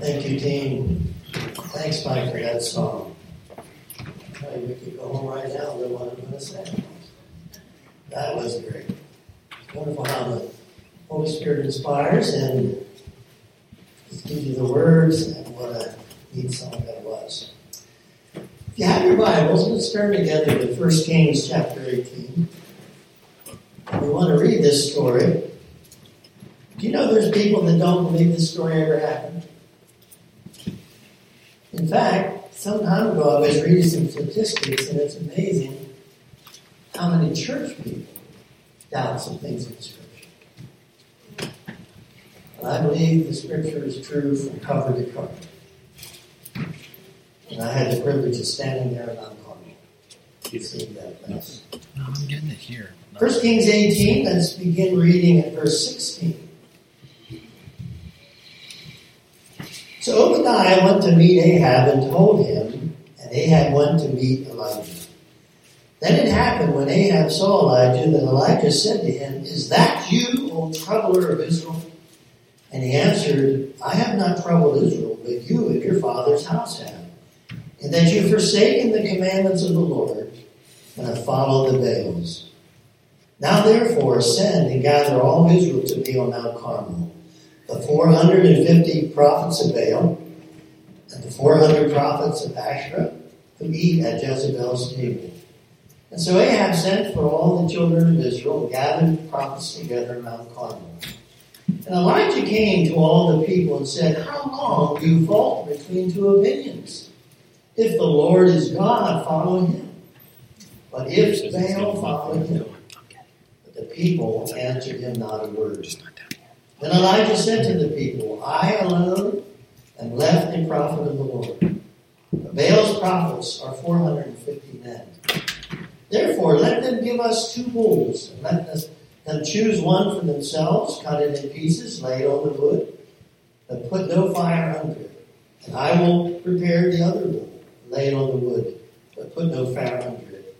Thank you, Dean. Thanks, Mike, for that song. Probably we could go home right now and what I'm going to say. That was great. It's wonderful how the Holy Spirit inspires and gives you the words and what a neat song that was. If you have your Bibles, let's turn together to 1 Kings chapter 18. We want to read this story. Do you know there's people that don't believe this story ever happened? In fact, some time ago I was reading some statistics, and it's amazing how many church people doubt some things in Scripture. And I believe the Scripture is true from cover to cover. And I had the privilege of standing there in Mount Carmel, seeing that. No, I'm getting it here. No. 1 Kings 18, let's begin reading at verse 16. Obadiah went to meet Ahab and told him, and Ahab went to meet Elijah. Then it happened when Ahab saw Elijah that Elijah said to him, Is that you, O troubler of Israel? And he answered, I have not troubled Israel, but you and your father's house have, and that you've forsaken the commandments of the Lord and have followed the Baals. Now therefore send and gather all Israel to me on Mount Carmel the 450 prophets of Baal and the 400 prophets of Asherah who eat at Jezebel's table. And so Ahab sent for all the children of Israel gathered the prophets together in Mount Carmel. And Elijah came to all the people and said, How long do you falter between two opinions? If the Lord is God, follow him. But if Baal, follow him. But the people answered him not a word. Then Elijah said to the people, I alone am left a prophet of the Lord. But Baal's prophets are 450 men. Therefore, let them give us two bulls, and let us, them choose one for themselves, cut it in pieces, lay it on the wood, but put no fire under it. And I will prepare the other bull, lay it on the wood, but put no fire under it.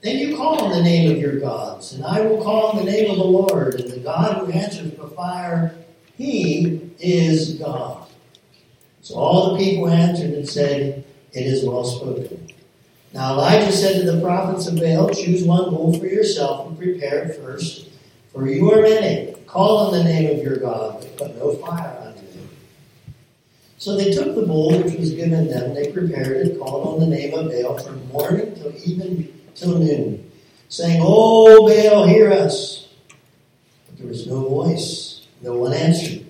Then you call on the name of your gods, and I will call on the name of the Lord, and the God who answers by fire, he is God. So all the people answered and said, It is well spoken. Now Elijah said to the prophets of Baal, Choose one bull for yourself and prepare it first, for you are many. Call on the name of your God, but put no fire under it. So they took the bull which was given them, they prepared it, called on the name of Baal from morning till even till noon, saying, O Baal, hear us. But there was no voice, no one answered.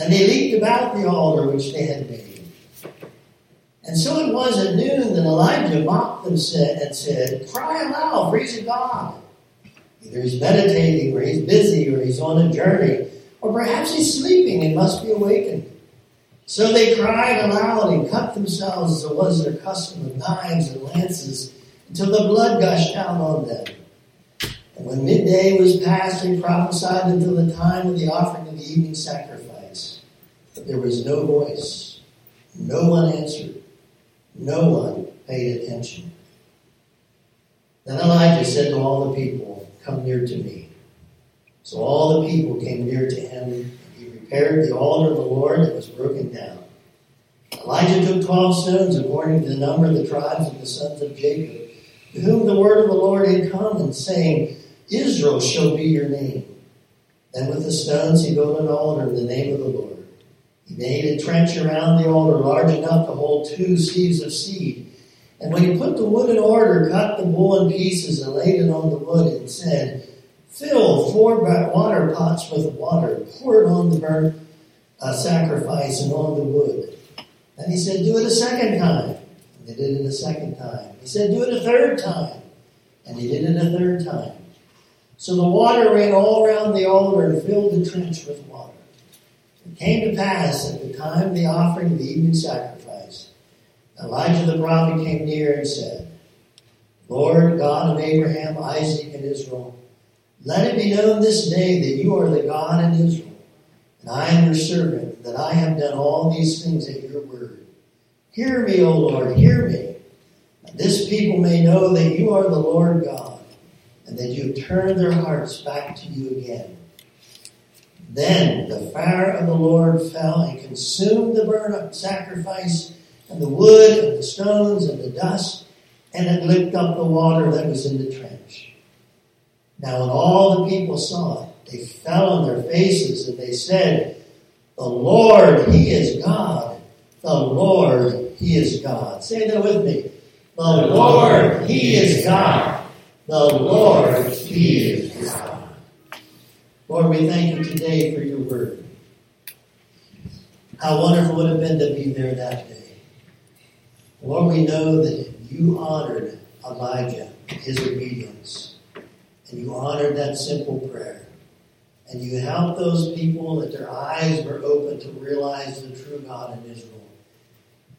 Then they leaped about the altar which they had made. And so it was at noon that Elijah mocked them and said, Cry aloud, to God. Either he's meditating, or he's busy, or he's on a journey, or perhaps he's sleeping and must be awakened. So they cried aloud and cut themselves as it was their custom with knives and lances until the blood gushed out on them. And when midday was past, they prophesied until the time of the offering of the evening sacrifice. But there was no voice, no one answered. No one paid attention. Then Elijah said to all the people, Come near to me. So all the people came near to him, and he repaired the altar of the Lord that was broken down. Elijah took twelve stones according to the number of the tribes of the sons of Jacob, to whom the word of the Lord had come, and saying, Israel shall be your name. Then with the stones he built an altar in the name of the Lord. He made a trench around the altar large enough to hold two sieves of seed. And when he put the wood in order, cut the bull in pieces and laid it on the wood and said, Fill four water pots with water, pour it on the burnt uh, sacrifice and on the wood. And he said, Do it a second time. And they did it a second time. He said, Do it a third time. And he did it a third time. So the water ran all around the altar and filled the trench with water. It came to pass at the time of the offering of the evening sacrifice, Elijah the prophet came near and said, Lord God of Abraham, Isaac, and Israel, let it be known this day that you are the God in Israel, and I am your servant, that I have done all these things at your word. Hear me, O Lord, hear me. This people may know that you are the Lord God, and that you have turned their hearts back to you again. Then the fire of the Lord fell and consumed the burnt up sacrifice and the wood and the stones and the dust, and it licked up the water that was in the trench. Now when all the people saw it, they fell on their faces and they said, The Lord, He is God. The Lord, He is God. Say that with me. The Lord, He is God. The Lord, He is God. Lord, we thank you today for your word. How wonderful it would have been to be there that day. Lord, we know that you honored Elijah, his obedience, and you honored that simple prayer. And you helped those people that their eyes were open to realize the true God in Israel.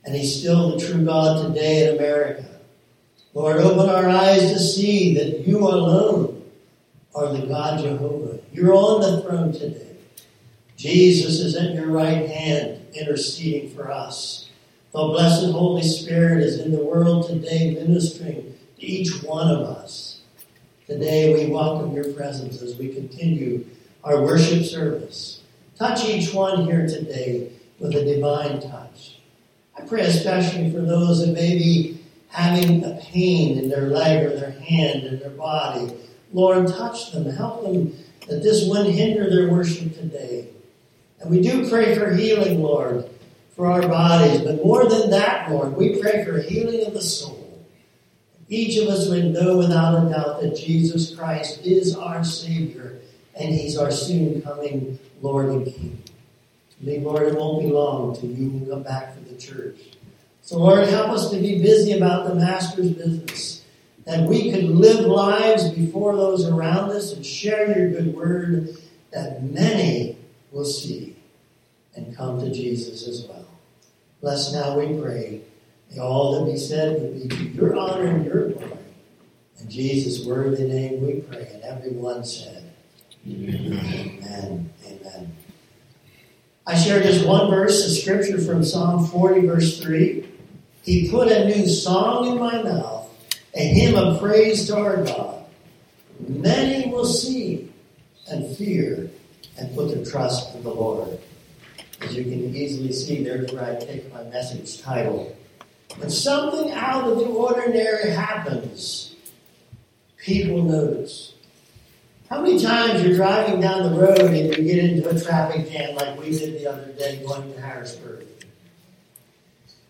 And he's still the true God today in America. Lord, open our eyes to see that you alone are the God Jehovah. You're on the throne today. Jesus is at your right hand interceding for us. The blessed Holy Spirit is in the world today ministering to each one of us. Today we welcome your presence as we continue our worship service. Touch each one here today with a divine touch. I pray especially for those that may be having a pain in their leg or their hand or their body. Lord, touch them. Help them that this wouldn't hinder their worship today. And we do pray for healing, Lord, for our bodies. But more than that, Lord, we pray for healing of the soul. Each of us would know without a doubt that Jesus Christ is our Savior and He's our soon coming Lord and King. May, Lord, it won't be long till you will come back for the church. So, Lord, help us to be busy about the Master's business, that we could live lives before those around us and share your good word, that many will see and come to Jesus as well. Bless now, we pray. May all that be said would be to your honor and your glory. In Jesus' worthy name we pray. And everyone said, Amen. Amen. Amen. I share just one verse of scripture from Psalm 40, verse 3. He put a new song in my mouth, a hymn of praise to our God. Many will see and fear and put their trust in the Lord. As you can easily see, there's where I take my message title. When something out of the ordinary happens, people notice. How many times you're driving down the road and you get into a traffic jam like we did the other day going to Harrisburg?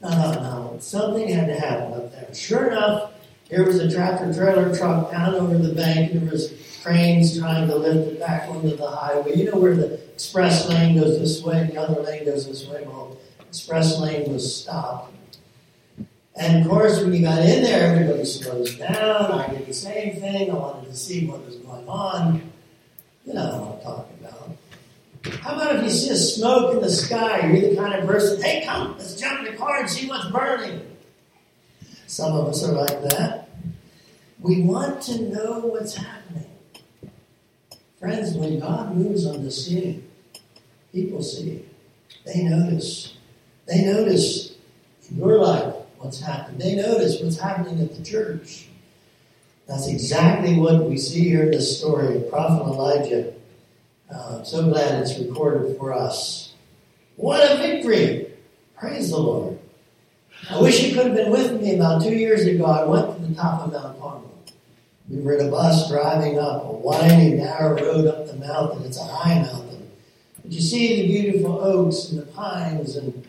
No, no, no. Something had to happen up there. Sure enough, there was a tractor trailer truck down over the bank. There was cranes trying to lift it back onto the highway. You know where the express lane goes this way and the other lane goes this way? Well, express lane was stopped. And of course, when you got in there, everybody slows down. I did the same thing. I wanted to see what was going on. You know what I'm talking about. How about if you see a smoke in the sky? You're the kind of person, hey, come, let's jump in the car and see what's burning. Some of us are like that. We want to know what's happening. Friends, when God moves on the scene, people see. They notice. They notice in your life what's happening. They notice what's happening at the church. That's exactly what we see here in this story of Prophet Elijah. Uh, so glad it's recorded for us. What a victory! Praise the Lord. I wish you could have been with me about two years ago. I went to the top of Mount Carmel. We were in a bus driving up a winding, narrow road up the mountain. It's a high mountain. But you see the beautiful oaks and the pines and,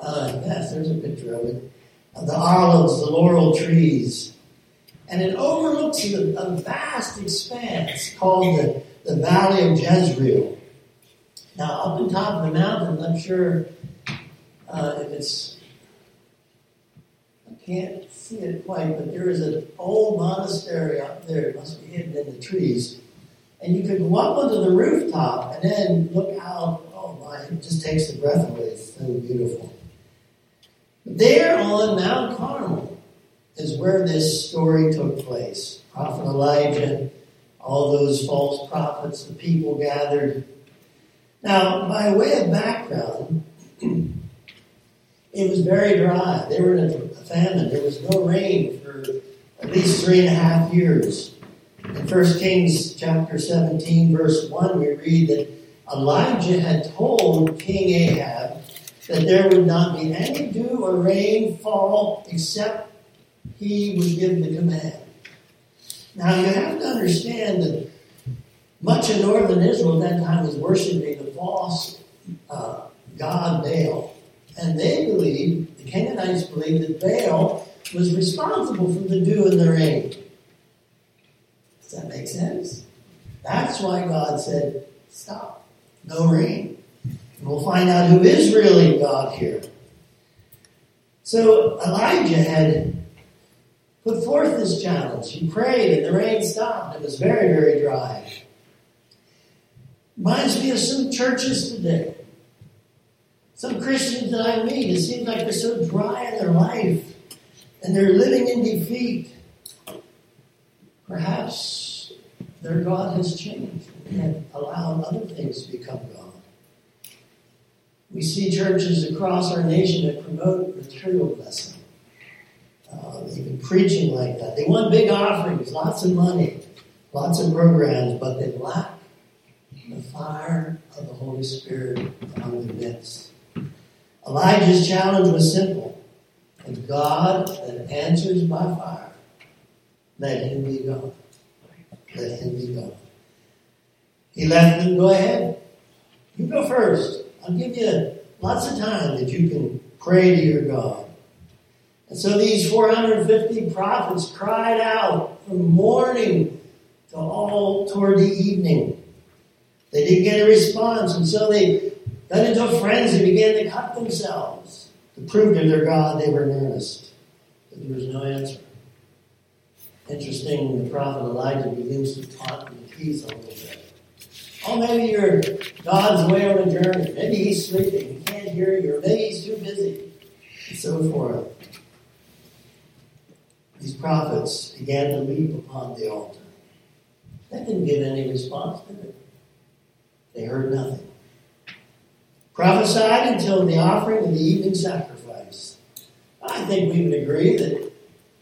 uh, yes, there's a picture of it. Uh, the olives, the laurel trees. And it overlooks a, a vast expanse called the, the Valley of Jezreel. Now, up on top of the mountain, I'm sure uh, if it's, can't see it quite, but there is an old monastery up there. It must be hidden in the trees. And you could go up onto the rooftop and then look out. Oh my, it just takes the breath away. It's so beautiful. There on Mount Carmel is where this story took place. Prophet Elijah, all those false prophets, the people gathered. Now, by way of background, it was very dry. They were in a famine. There was no rain for at least three and a half years. In 1 Kings chapter 17, verse 1, we read that Elijah had told King Ahab that there would not be any dew or rain fall except he would give the command. Now you have to understand that much of northern Israel at that time was worshiping the false uh, god Baal. And they believed, the Canaanites believed that Baal was responsible for the dew and the rain. Does that make sense? That's why God said, stop, no rain. And we'll find out who is really God here. So Elijah had put forth this challenge. He prayed and the rain stopped. It was very, very dry. Reminds me of some churches today. Some Christians that I meet, it seems like they're so dry in their life and they're living in defeat. Perhaps their God has changed and allowed other things to become God. We see churches across our nation that promote material blessing. Uh, they've preaching like that. They want big offerings, lots of money, lots of programs, but they lack the fire of the Holy Spirit among their midst. Elijah's challenge was simple. A God that answers by fire, let him be God. Let him be God. He left them, go ahead. You go first. I'll give you lots of time that you can pray to your God. And so these 450 prophets cried out from morning to all toward the evening. They didn't get a response, and so they got into a frenzy, began to cut themselves to prove to their God they were in earnest. But there was no answer. Interesting, the prophet Elijah begins to taunt the peace a little bit. Oh, maybe your God's away on a journey. Maybe he's sleeping. He can't hear you. Or maybe he's too busy. And so forth these prophets began to leap upon the altar. That didn't get any response, did it? They heard nothing. Prophesied until the offering of the evening sacrifice. I think we would agree that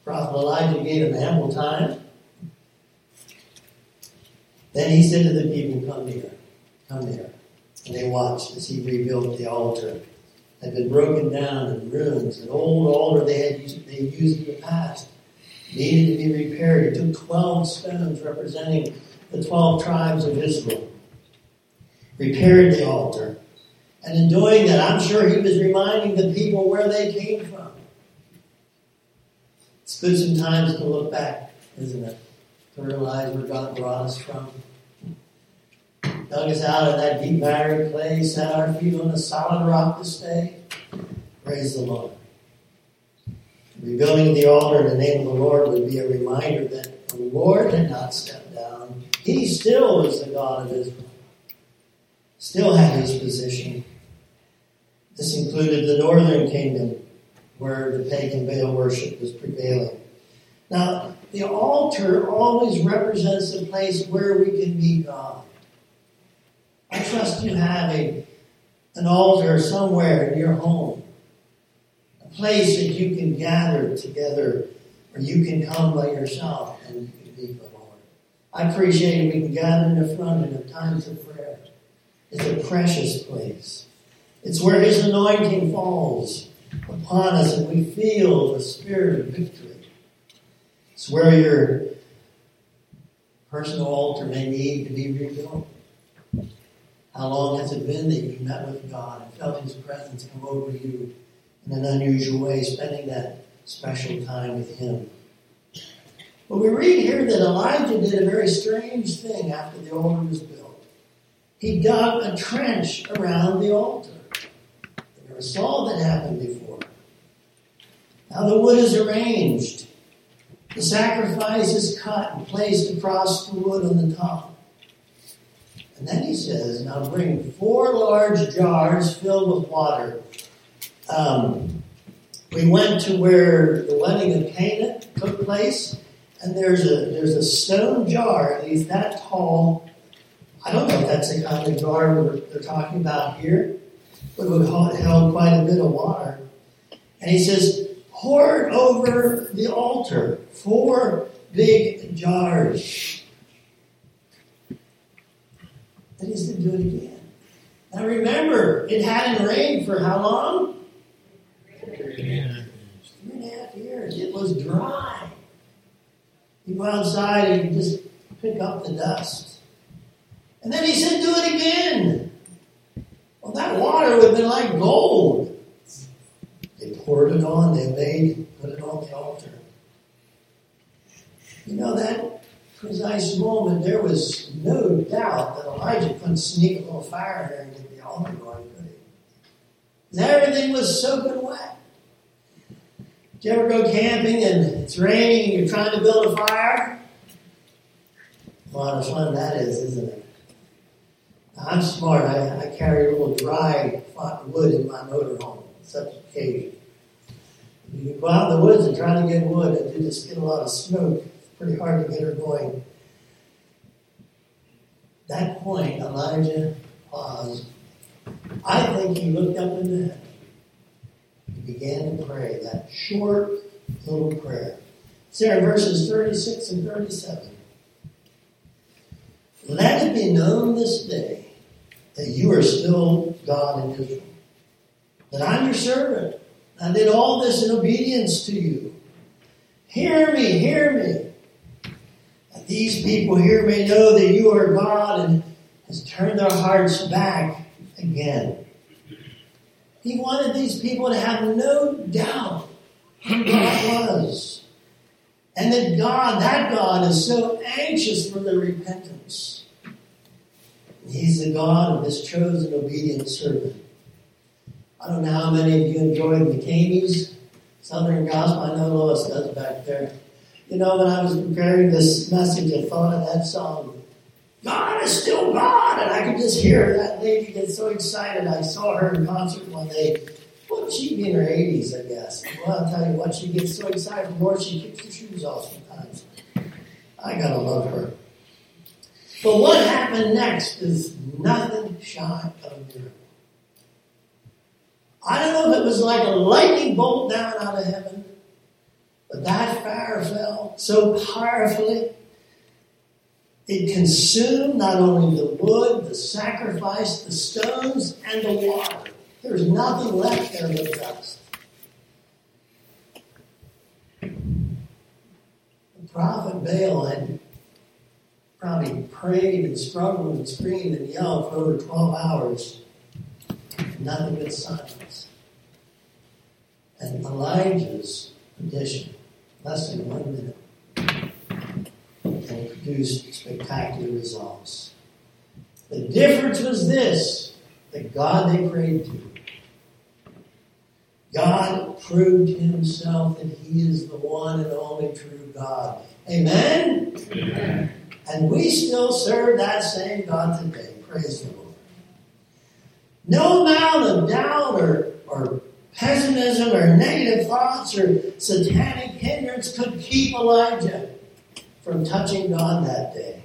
Prophet Elijah gave them ample time. Then he said to the people, Come here, come here. And they watched as he rebuilt the altar. It had been broken down in ruins, an old altar they had used, they used in the past needed to be repaired. He took 12 stones representing the 12 tribes of Israel, repaired the altar. And in doing that, I'm sure he was reminding the people where they came from. It's good sometimes to look back, isn't it? To realize where God brought us from. Dug us out of that deep, barren place, set our feet on a solid rock to stay. Praise the Lord. Rebuilding the altar in the name of the Lord would be a reminder that the Lord had not stepped down. He still was the God of Israel, still had his position. This included the northern kingdom, where the pagan Baal worship was prevailing. Now, the altar always represents the place where we can meet God. I trust you have a, an altar somewhere in your home a place that you can gather together, or you can come by yourself and you can meet the Lord. I appreciate it. We can gather in the front in the times of prayer. It's a precious place. It's where His anointing falls upon us and we feel the spirit of victory. It's where your personal altar may need to be rebuilt. How long has it been that you've met with God and felt His presence come over you in an unusual way, spending that special time with Him. But we read here that Elijah did a very strange thing after the altar was built. He dug a trench around the altar. Never saw that happen before. Now the wood is arranged. The sacrifice is cut and placed across the wood on the top. And then he says, Now bring four large jars filled with water um, we went to where the wedding of Cana took place, and there's a there's a stone jar, at least that tall. I don't know if that's the kind of jar they're talking about here, but it held quite a bit of water. And he says, pour it over the altar, four big jars. Then he to do it again. Now remember, it hadn't rained for how long? Three and a half years. It was dry. You go outside and you just pick up the dust. And then he said, do it again. Well, that water would have been like gold. They poured it on, they made, put it on the altar. You know, that precise moment, there was no doubt that Elijah couldn't sneak a little fire in there and get the altar going, could he? 'Cause Everything was soaking wet. Did you ever go camping and it's raining and you're trying to build a fire? A lot of fun that is, isn't it? I'm smart. I, I carry a little dry wood in my motorhome, such occasion. You go out in the woods and try to get wood and you just get a lot of smoke. It's pretty hard to get her going. That point, Elijah paused. I think he looked up into heaven. He began to pray that short little prayer. It's in verses 36 and 37. Let it be known this day that you are still God in Israel, that I'm your servant. I did all this in obedience to you. Hear me, hear me. That these people here may know that you are God and has turned their hearts back again. He wanted these people to have no doubt who God was. And that God, that God, is so anxious for their repentance. He's the God of his chosen obedient servant. I don't know how many of you enjoyed McKamey's Southern Gospel. I know Lois does back there. You know, when I was preparing this message, I thought of that song. God is still God, and I could just hear that lady get so excited. I saw her in concert one day. Well, she'd be in her 80s, I guess. Well, I'll tell you what, she gets so excited the more she kicks her shoes off sometimes. I gotta love her. But what happened next is nothing shy of a miracle. I don't know if it was like a lightning bolt down out of heaven, but that fire fell so powerfully. It consumed not only the wood, the sacrifice, the stones, and the water. There's nothing left there but dust. The prophet Baal had probably prayed and struggled and screamed and yelled for over 12 hours. Nothing but silence. And Elijah's petition, less than one minute, and produced spectacular results. The difference was this the God they prayed to. God proved himself that he is the one and only true God. Amen? Amen. And we still serve that same God today. Praise the Lord. No amount of doubt or, or pessimism or negative thoughts or satanic hindrance could keep Elijah from touching God that day.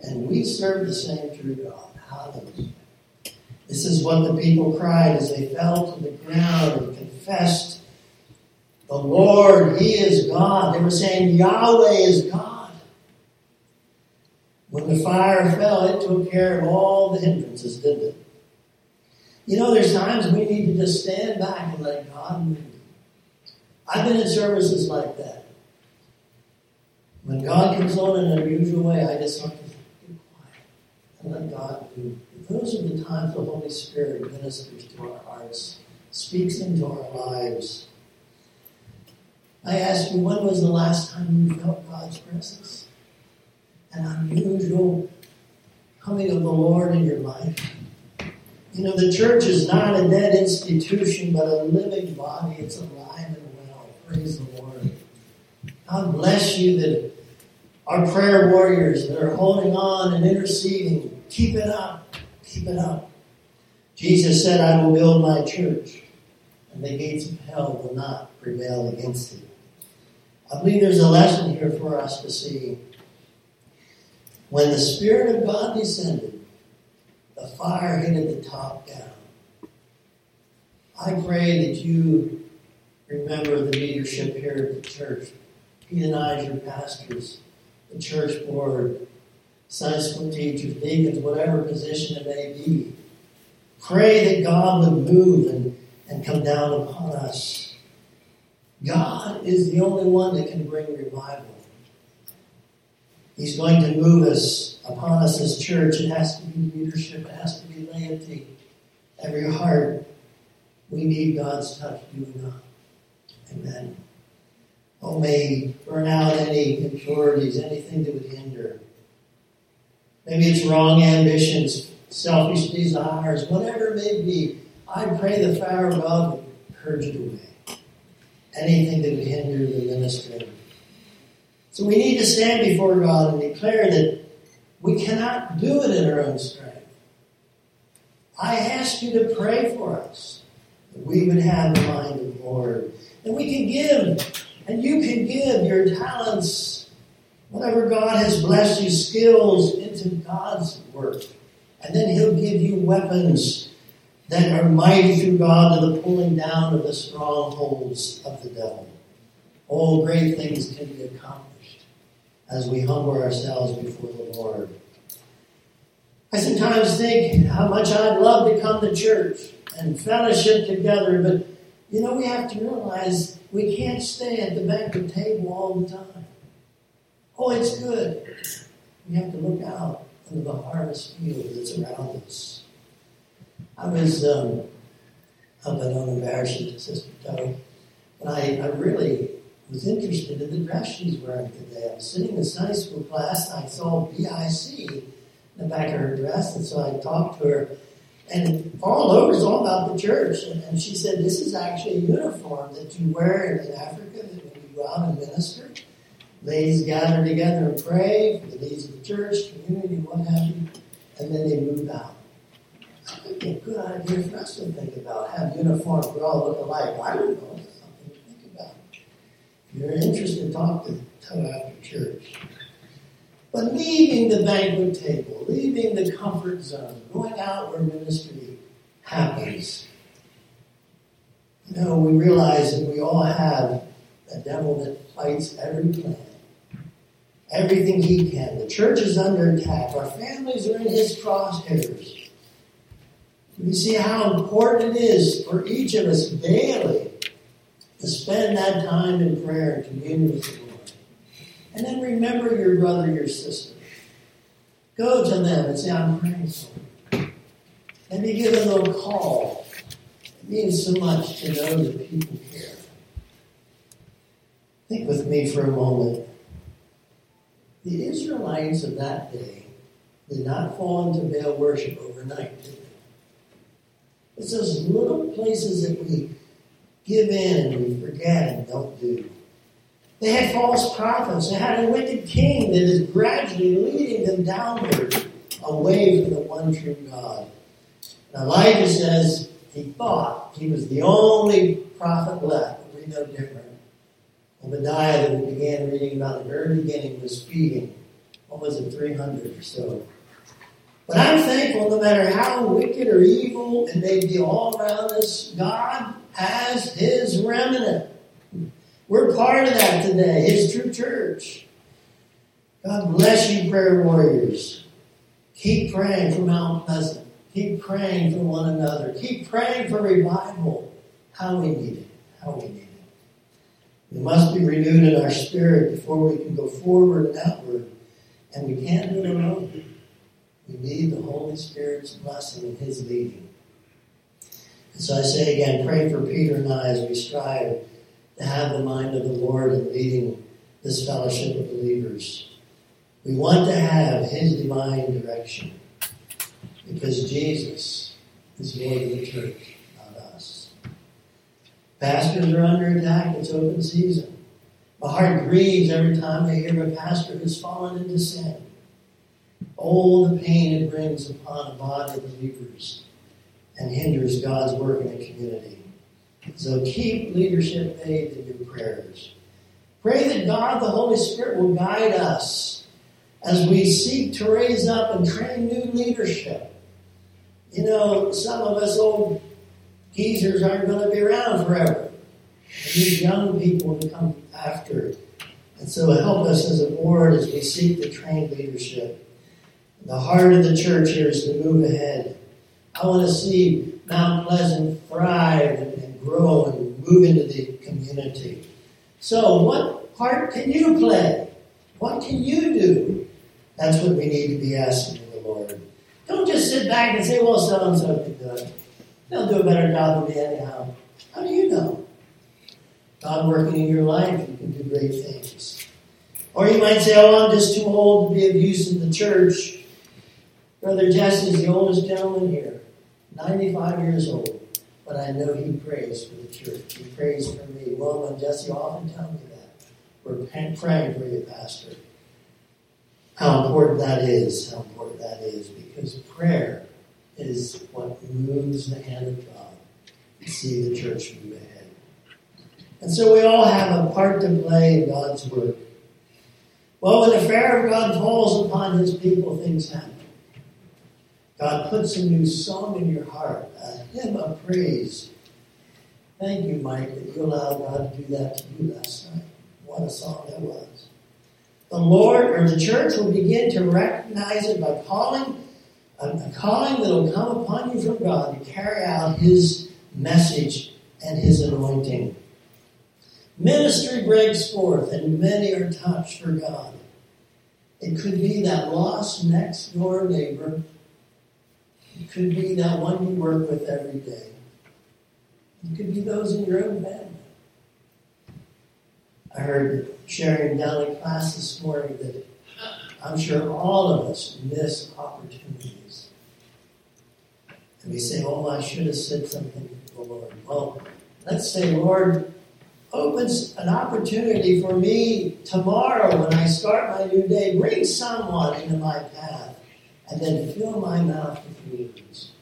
And we serve the same true God. Hallelujah. This is what the people cried as they fell to the ground and confessed, The Lord, He is God. They were saying, Yahweh is God. When the fire fell, it took care of all the hindrances, didn't it? You know, there's times we need to just stand back and let God move. I've been in services like that. When God comes on in an unusual way, I just have to be quiet and let God move. Those are the times the Holy Spirit ministers to our hearts, speaks into our lives. I ask you, when was the last time you felt God's presence? An unusual coming of the Lord in your life. You know, the church is not a dead institution, but a living body. It's alive and well. Praise the Lord. God bless you that our prayer warriors that are holding on and interceding. Keep it up. Keep it up. Jesus said, I will build my church, and the gates of hell will not prevail against it. I believe there's a lesson here for us to see. When the Spirit of God descended, the fire hit at the top down. I pray that you remember the leadership here at the church. Pete and I, your pastors, the church board, Sunday school teachers, deacons, whatever position it may be. Pray that God would move and, and come down upon us. God is the only one that can bring revival. He's going to move us upon us as church. It has to be leadership, it has to be laity. Every heart, we need God's touch, do we not? Amen. Oh, may burn out any impurities, anything that would hinder. Maybe it's wrong ambitions, selfish desires, whatever it may be. I pray the fire of would purge it away. Anything that would hinder the ministry. So we need to stand before God and declare that we cannot do it in our own strength. I ask you to pray for us that we would have the mind of the Lord. And we can give, and you can give your talents, whatever God has blessed you, skills into God's work. And then He'll give you weapons that are mighty through God to the pulling down of the strongholds of the devil. All great things can be accomplished as we humble ourselves before the Lord. I sometimes think how much I'd love to come to church and fellowship together, but you know, we have to realize we can't stay at the banquet table all the time. Oh, it's good. We have to look out into the harvest field that's around us. I was um, up at Unembarrassed Sister Toe, and I, I really was interested in the dress she's wearing today. I was sitting in Sunday school class and I saw BIC in the back of her dress, and so I talked to her. And all over is all about the church. And, and she said, This is actually a uniform that you wear in Africa that when you go out and minister. Ladies gather together and pray for the needs of the church, community, what have you, and then they move out. I think a good idea for us to think about. Have uniforms, we all look alike. I don't know you're interested, talk to tell after church. But leaving the banquet table, leaving the comfort zone, going out where ministry happens. You know, we realize that we all have a devil that fights every plan, everything he can. The church is under attack. Our families are in his crosshairs. We see how important it is for each of us daily to spend that time in prayer and communion with the Lord. And then remember your brother, your sister. Go to them and say, I'm praying for you. You give them a call. It means so much to know that people care. Think with me for a moment. The Israelites of that day did not fall into Baal worship overnight, did they? It's those little places that we give in and we forget and don't do. They had false prophets. They had a wicked king that is gradually leading them downward away from the one true God. And Elijah says he thought he was the only prophet left, but we know different. Obadiah, that we began reading about in the very beginning, was feeding, what was it, 300 or so. But I'm thankful no matter how wicked or evil it may be all around us, God has his remnant. We're part of that today, his true church. God bless you, prayer warriors. Keep praying for Mount Pleasant. Keep praying for one another. Keep praying for revival. How we need it. How we need it. We must be renewed in our spirit before we can go forward and outward. And we can't do it alone. We need the Holy Spirit's blessing and His leading. And so I say again, pray for Peter and I as we strive to have the mind of the Lord in leading this fellowship of believers. We want to have His divine direction because Jesus is Lord of the church. Pastors are under attack. It's open season. My heart grieves every time I hear of a pastor who's fallen into sin. All the pain it brings upon a body of believers and hinders God's work in the community. So keep leadership faith in your prayers. Pray that God, the Holy Spirit, will guide us as we seek to raise up and train new leadership. You know, some of us old geezers aren't going to be around forever. Need young people to come after. And so help us as a board as we seek to train leadership. The heart of the church here is to move ahead I want to see Mount Pleasant thrive and, and grow and move into the community. So, what part can you play? What can you do? That's what we need to be asking the Lord. Don't just sit back and say, well, so and so can do it. They'll do a better job than me anyhow. How do you know? God working in your life, you can do great things. Or you might say, oh, I'm just too old to be of use in the church. Brother Jesse is the oldest gentleman here, 95 years old. But I know he prays for the church. He prays for me. Well, and Jesse often tell me that. We're praying for you, Pastor. How important that is, how important that is, because prayer is what moves the hand of God to see the church move ahead. And so we all have a part to play in God's work. Well, when the fire of God falls upon his people, things happen. God puts a new song in your heart, a hymn of praise. Thank you, Mike, that you allowed God to do that to you last night. What a song that was. The Lord or the church will begin to recognize it by calling a, calling that will come upon you from God to carry out His message and His anointing. Ministry breaks forth, and many are touched for God. It could be that lost next door neighbor. It could be that one you work with every day. It could be those in your own family. I heard sharing down in class this morning that I'm sure all of us miss opportunities. And we say, oh, I should have said something to the Lord. Well, let's say, Lord, opens an opportunity for me tomorrow when I start my new day. Bring someone into my path and then fill my mouth with words.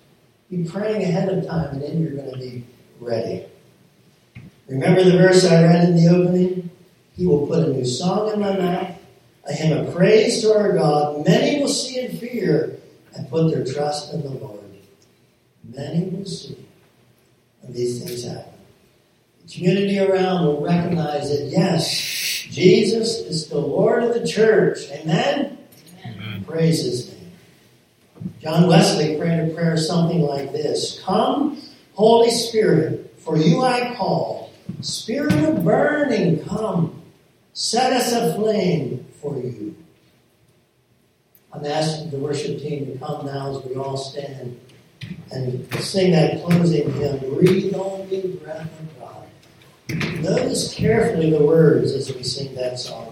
Be praying ahead of time and then you're going to be ready. Remember the verse I read in the opening? He will put a new song in my mouth, a hymn of praise to our God. Many will see and fear and put their trust in the Lord. Many will see when these things happen. The community around will recognize that, yes, Jesus is the Lord of the church. Amen? Amen. Praise his name. John Wesley prayed a prayer something like this Come, Holy Spirit, for you I call. Spirit of burning, come. Set us aflame for you. I'm asking the worship team to come now as we all stand and sing that closing hymn, Breathe on me, breath of God. Notice carefully the words as we sing that song.